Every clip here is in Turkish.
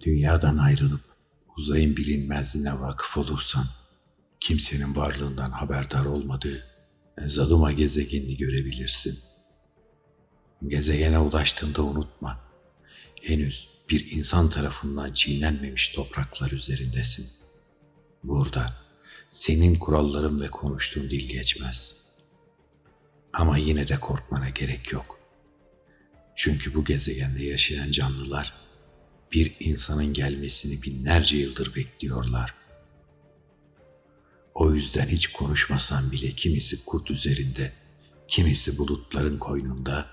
Dünyadan ayrılıp uzayın bilinmezliğine vakıf olursan, kimsenin varlığından haberdar olmadığı Zaduma gezegenini görebilirsin. Gezegene ulaştığında unutma, henüz bir insan tarafından çiğnenmemiş topraklar üzerindesin. Burada senin kuralların ve konuştuğun dil geçmez. Ama yine de korkmana gerek yok. Çünkü bu gezegende yaşayan canlılar bir insanın gelmesini binlerce yıldır bekliyorlar. O yüzden hiç konuşmasan bile kimisi kurt üzerinde, kimisi bulutların koynunda,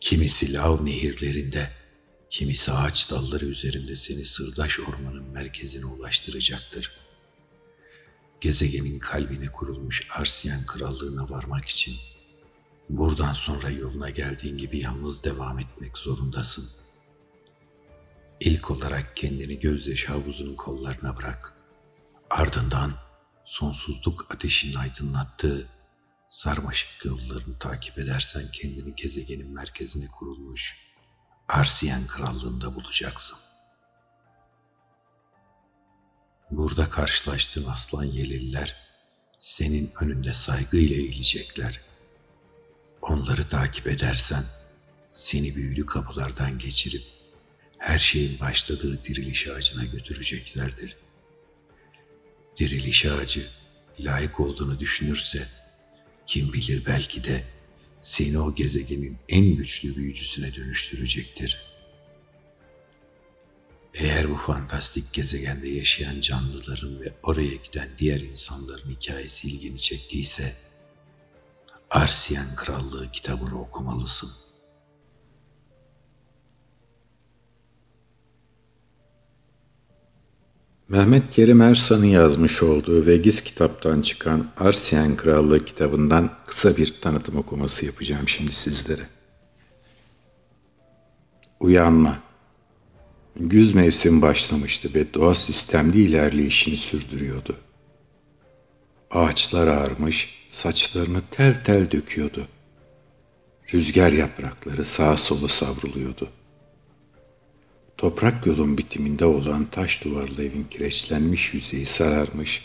kimisi lav nehirlerinde, kimisi ağaç dalları üzerinde seni sırdaş ormanın merkezine ulaştıracaktır. Gezegenin kalbine kurulmuş Arsiyen krallığına varmak için buradan sonra yoluna geldiğin gibi yalnız devam etmek zorundasın. İlk olarak kendini gözyaşı havuzunun kollarına bırak. Ardından sonsuzluk ateşinin aydınlattığı sarmaşık yollarını takip edersen kendini gezegenin merkezine kurulmuş Arsiyen krallığında bulacaksın. Burada karşılaştığın aslan yeleliler senin önünde saygıyla eğilecekler. Onları takip edersen seni büyülü kapılardan geçirip her şeyin başladığı diriliş ağacına götüreceklerdir. Diriliş ağacı layık olduğunu düşünürse kim bilir belki de seni o gezegenin en güçlü büyücüsüne dönüştürecektir. Eğer bu fantastik gezegende yaşayan canlıların ve oraya giden diğer insanların hikayesi ilgini çektiyse, Arsiyen Krallığı kitabını okumalısın. Mehmet Kerim Ersan'ın yazmış olduğu Vegiz kitaptan çıkan Arsiyen Krallığı kitabından kısa bir tanıtım okuması yapacağım şimdi sizlere. Uyanma Güz mevsim başlamıştı ve doğa sistemli ilerleyişini sürdürüyordu. Ağaçlar ağarmış, saçlarını tel tel döküyordu. Rüzgar yaprakları sağa sola savruluyordu. Toprak yolun bitiminde olan taş duvarlı evin kireçlenmiş yüzeyi sararmış,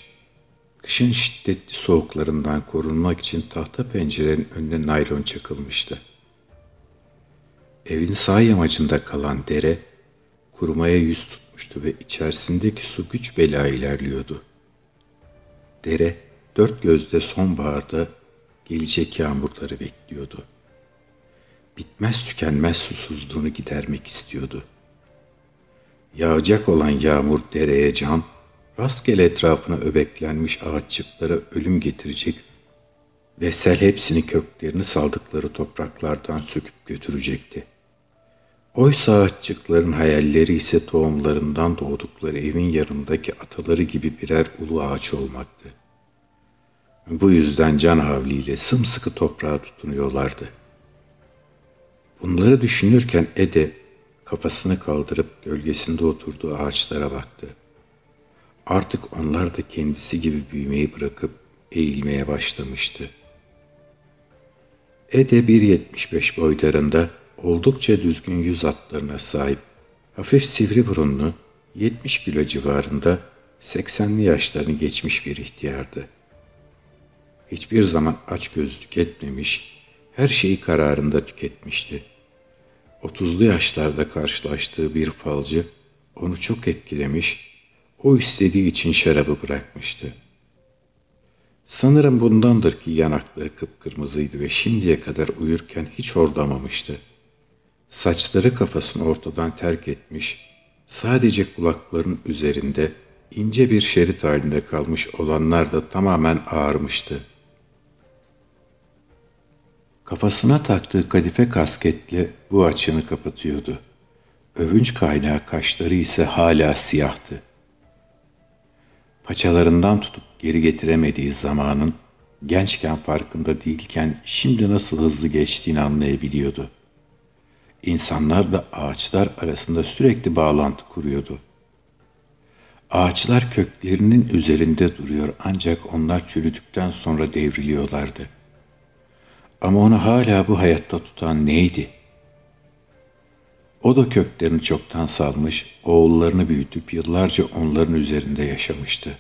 kışın şiddetli soğuklarından korunmak için tahta pencerenin önüne naylon çakılmıştı. Evin sağ yamacında kalan dere, kurumaya yüz tutmuştu ve içerisindeki su güç bela ilerliyordu. Dere dört gözle sonbaharda gelecek yağmurları bekliyordu. Bitmez tükenmez susuzluğunu gidermek istiyordu. Yağacak olan yağmur dereye can, rastgele etrafına öbeklenmiş ağaççıklara ölüm getirecek ve sel hepsini köklerini saldıkları topraklardan söküp götürecekti.'' Oysa ağaççıkların hayalleri ise tohumlarından doğdukları evin yanındaki ataları gibi birer ulu ağaç olmaktı. Bu yüzden can havliyle sımsıkı toprağa tutunuyorlardı. Bunları düşünürken Ede kafasını kaldırıp gölgesinde oturduğu ağaçlara baktı. Artık onlar da kendisi gibi büyümeyi bırakıp eğilmeye başlamıştı. Ede 1.75 boylarında oldukça düzgün yüz hatlarına sahip, hafif sivri burunlu, 70 kilo civarında 80'li yaşlarını geçmiş bir ihtiyardı. Hiçbir zaman aç gözlük etmemiş, her şeyi kararında tüketmişti. 30'lu yaşlarda karşılaştığı bir falcı onu çok etkilemiş, o istediği için şarabı bırakmıştı. Sanırım bundandır ki yanakları kıpkırmızıydı ve şimdiye kadar uyurken hiç hordamamıştı.'' Saçları kafasını ortadan terk etmiş, sadece kulakların üzerinde ince bir şerit halinde kalmış olanlar da tamamen ağarmıştı. Kafasına taktığı kadife kasketle bu açını kapatıyordu. Övünç kaynağı kaşları ise hala siyahtı. Paçalarından tutup geri getiremediği zamanın gençken farkında değilken şimdi nasıl hızlı geçtiğini anlayabiliyordu. İnsanlar da ağaçlar arasında sürekli bağlantı kuruyordu. Ağaçlar köklerinin üzerinde duruyor ancak onlar çürüdükten sonra devriliyorlardı. Ama onu hala bu hayatta tutan neydi? O da köklerini çoktan salmış, oğullarını büyütüp yıllarca onların üzerinde yaşamıştı.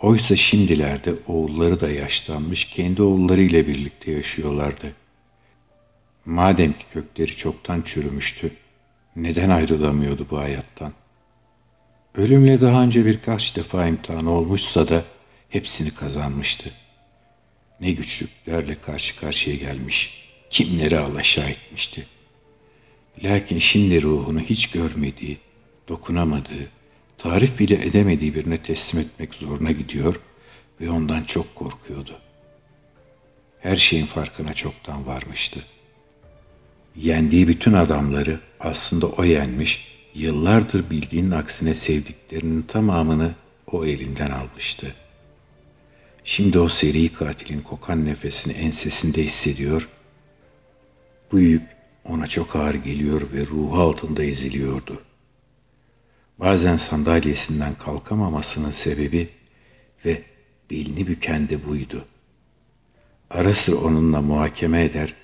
Oysa şimdilerde oğulları da yaşlanmış, kendi oğullarıyla birlikte yaşıyorlardı. Madem ki kökleri çoktan çürümüştü, neden ayrılamıyordu bu hayattan? Ölümle daha önce birkaç defa imtihan olmuşsa da hepsini kazanmıştı. Ne güçlüklerle karşı karşıya gelmiş, kimleri alaşağı etmişti. Lakin şimdi ruhunu hiç görmediği, dokunamadığı, tarif bile edemediği birine teslim etmek zoruna gidiyor ve ondan çok korkuyordu. Her şeyin farkına çoktan varmıştı. Yendiği bütün adamları aslında o yenmiş, yıllardır bildiğinin aksine sevdiklerinin tamamını o elinden almıştı. Şimdi o seri katilin kokan nefesini ensesinde hissediyor. Bu yük ona çok ağır geliyor ve ruhu altında eziliyordu. Bazen sandalyesinden kalkamamasının sebebi ve belini büken de buydu. Ara sıra onunla muhakeme eder,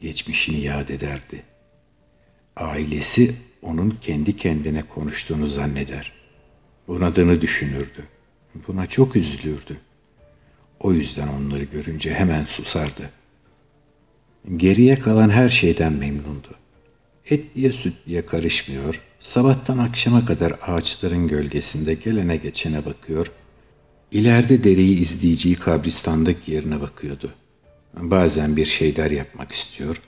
geçmişini yad ederdi. Ailesi onun kendi kendine konuştuğunu zanneder. Bunadığını düşünürdü. Buna çok üzülürdü. O yüzden onları görünce hemen susardı. Geriye kalan her şeyden memnundu. Et diye süt diye karışmıyor, sabahtan akşama kadar ağaçların gölgesinde gelene geçene bakıyor, ileride dereyi izleyeceği kabristandaki yerine bakıyordu. Bazen bir şeyler yapmak istiyor,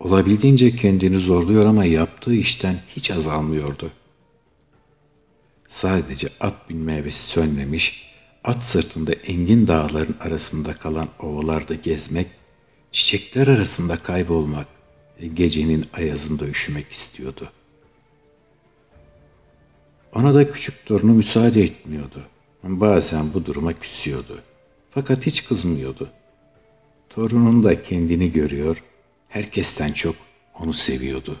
olabildiğince kendini zorluyor ama yaptığı işten hiç azalmıyordu. Sadece at binme hevesi sönmemiş, at sırtında engin dağların arasında kalan ovalarda gezmek, çiçekler arasında kaybolmak, gecenin ayazında üşümek istiyordu. Ona da küçük torunu müsaade etmiyordu. Bazen bu duruma küsüyordu. Fakat hiç kızmıyordu. Torunun da kendini görüyor, herkesten çok onu seviyordu.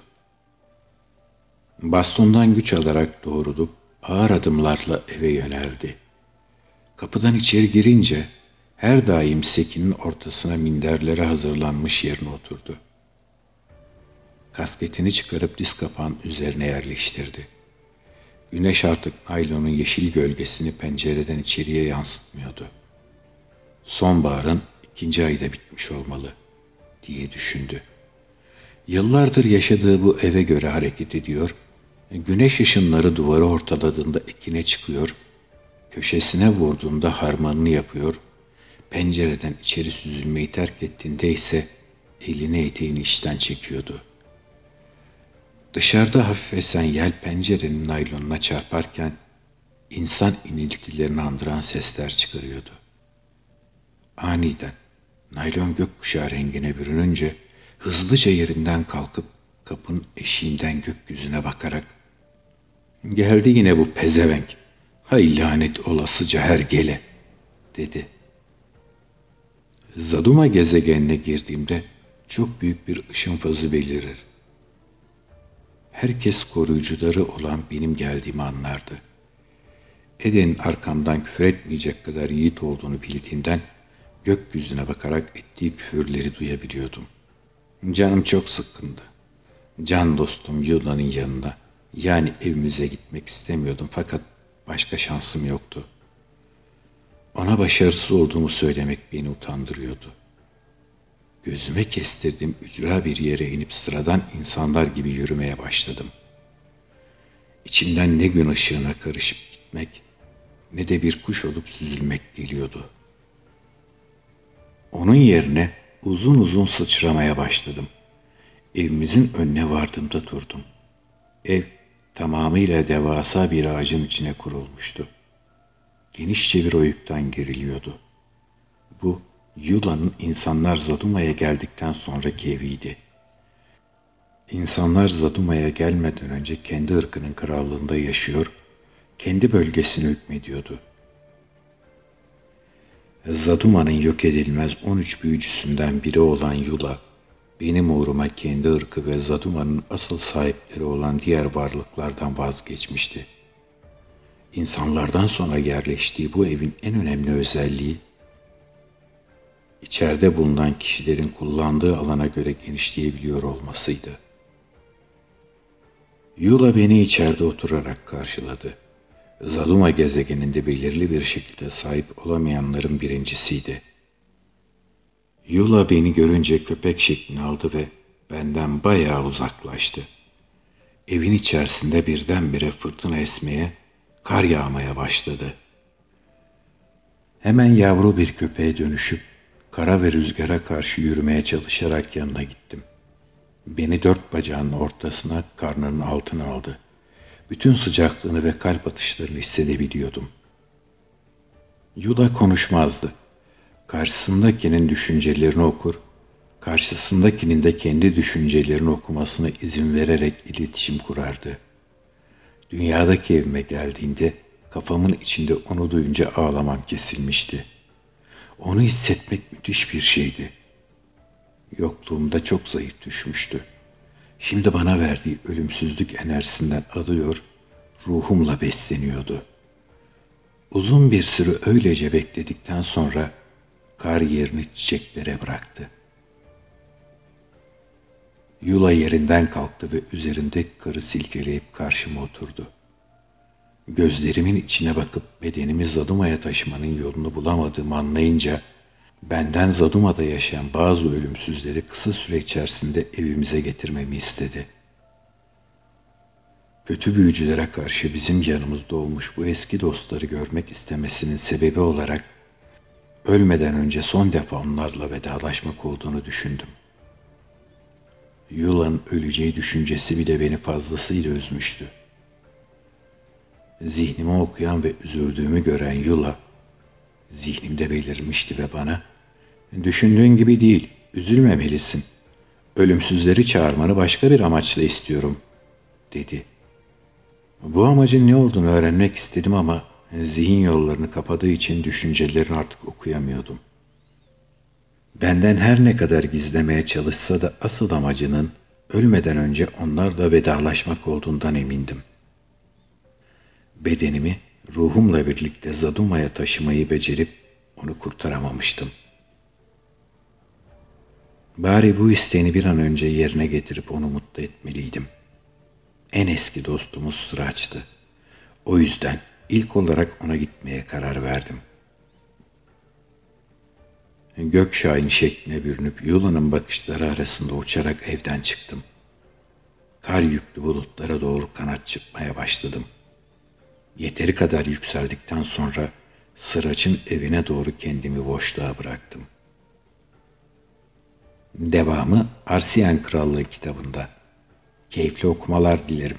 Bastondan güç alarak doğrulup ağır adımlarla eve yöneldi. Kapıdan içeri girince her daim sekinin ortasına minderlere hazırlanmış yerine oturdu. Kasketini çıkarıp diz kapağın üzerine yerleştirdi. Güneş artık naylonun yeşil gölgesini pencereden içeriye yansıtmıyordu. Sonbaharın ikinci ayda bitmiş olmalı diye düşündü. Yıllardır yaşadığı bu eve göre hareket ediyor, güneş ışınları duvarı ortaladığında ekine çıkıyor, köşesine vurduğunda harmanını yapıyor, pencereden içeri süzülmeyi terk ettiğinde ise elini eteğini içten çekiyordu. Dışarıda hafif esen yel pencerenin naylonuna çarparken insan iniltilerini andıran sesler çıkarıyordu. Aniden naylon gökkuşağı rengine bürününce hızlıca yerinden kalkıp kapının eşiğinden gökyüzüne bakarak ''Geldi yine bu pezevenk, hay lanet olasıca her gele'' dedi. Zaduma gezegenine girdiğimde çok büyük bir ışın fazı belirir herkes koruyucuları olan benim geldiğimi anlardı. Eden'in arkamdan küfür etmeyecek kadar yiğit olduğunu bildiğimden gökyüzüne bakarak ettiği küfürleri duyabiliyordum. Canım çok sıkkındı. Can dostum Yunan'ın yanına yani evimize gitmek istemiyordum fakat başka şansım yoktu. Ona başarısız olduğumu söylemek beni utandırıyordu.'' Gözüme kestirdim ücra bir yere inip sıradan insanlar gibi yürümeye başladım. İçimden ne gün ışığına karışıp gitmek ne de bir kuş olup süzülmek geliyordu. Onun yerine uzun uzun sıçramaya başladım. Evimizin önüne vardığımda durdum. Ev tamamıyla devasa bir ağacın içine kurulmuştu. Genişçe bir oyuktan geriliyordu. Bu Yula'nın insanlar Zaduma'ya geldikten sonraki eviydi. İnsanlar Zaduma'ya gelmeden önce kendi ırkının krallığında yaşıyor, kendi bölgesine hükmediyordu. Zaduma'nın yok edilmez 13 büyücüsünden biri olan Yula, benim uğruma kendi ırkı ve Zaduma'nın asıl sahipleri olan diğer varlıklardan vazgeçmişti. İnsanlardan sonra yerleştiği bu evin en önemli özelliği, içeride bulunan kişilerin kullandığı alana göre genişleyebiliyor olmasıydı. Yula beni içeride oturarak karşıladı. Zaluma gezegeninde belirli bir şekilde sahip olamayanların birincisiydi. Yula beni görünce köpek şeklini aldı ve benden bayağı uzaklaştı. Evin içerisinde birdenbire fırtına esmeye, kar yağmaya başladı. Hemen yavru bir köpeğe dönüşüp kara ve rüzgara karşı yürümeye çalışarak yanına gittim. Beni dört bacağının ortasına karnının altına aldı. Bütün sıcaklığını ve kalp atışlarını hissedebiliyordum. Yuda konuşmazdı. Karşısındakinin düşüncelerini okur, karşısındakinin de kendi düşüncelerini okumasına izin vererek iletişim kurardı. Dünyadaki evime geldiğinde kafamın içinde onu duyunca ağlamam kesilmişti. Onu hissetmek müthiş bir şeydi. Yokluğumda çok zayıf düşmüştü. Şimdi bana verdiği ölümsüzlük enerjisinden alıyor, ruhumla besleniyordu. Uzun bir süre öylece bekledikten sonra kar yerini çiçeklere bıraktı. Yula yerinden kalktı ve üzerinde karı silkeleyip karşıma oturdu. Gözlerimin içine bakıp bedenimi Zaduma'ya taşımanın yolunu bulamadığımı anlayınca benden Zaduma'da yaşayan bazı ölümsüzleri kısa süre içerisinde evimize getirmemi istedi. Kötü büyücülere karşı bizim yanımızda olmuş bu eski dostları görmek istemesinin sebebi olarak ölmeden önce son defa onlarla vedalaşmak olduğunu düşündüm. Yula'nın öleceği düşüncesi bile beni fazlasıyla üzmüştü. Zihnimi okuyan ve üzüldüğümü gören Yula, zihnimde belirmişti ve bana, düşündüğün gibi değil, üzülmemelisin. Ölümsüzleri çağırmanı başka bir amaçla istiyorum, dedi. Bu amacın ne olduğunu öğrenmek istedim ama zihin yollarını kapadığı için düşüncelerini artık okuyamıyordum. Benden her ne kadar gizlemeye çalışsa da asıl amacının ölmeden önce onlarla vedalaşmak olduğundan emindim. Bedenimi ruhumla birlikte Zaduma'ya taşımayı becerip onu kurtaramamıştım. Bari bu isteğini bir an önce yerine getirip onu mutlu etmeliydim. En eski dostumuz Sıraç'tı. O yüzden ilk olarak ona gitmeye karar verdim. Gökşahin şekline bürünüp Yula'nın bakışları arasında uçarak evden çıktım. Kar yüklü bulutlara doğru kanat çıkmaya başladım. Yeteri kadar yükseldikten sonra Sıraç'ın evine doğru kendimi boşluğa bıraktım. Devamı Arsiyen Krallığı kitabında. Keyifli okumalar dilerim.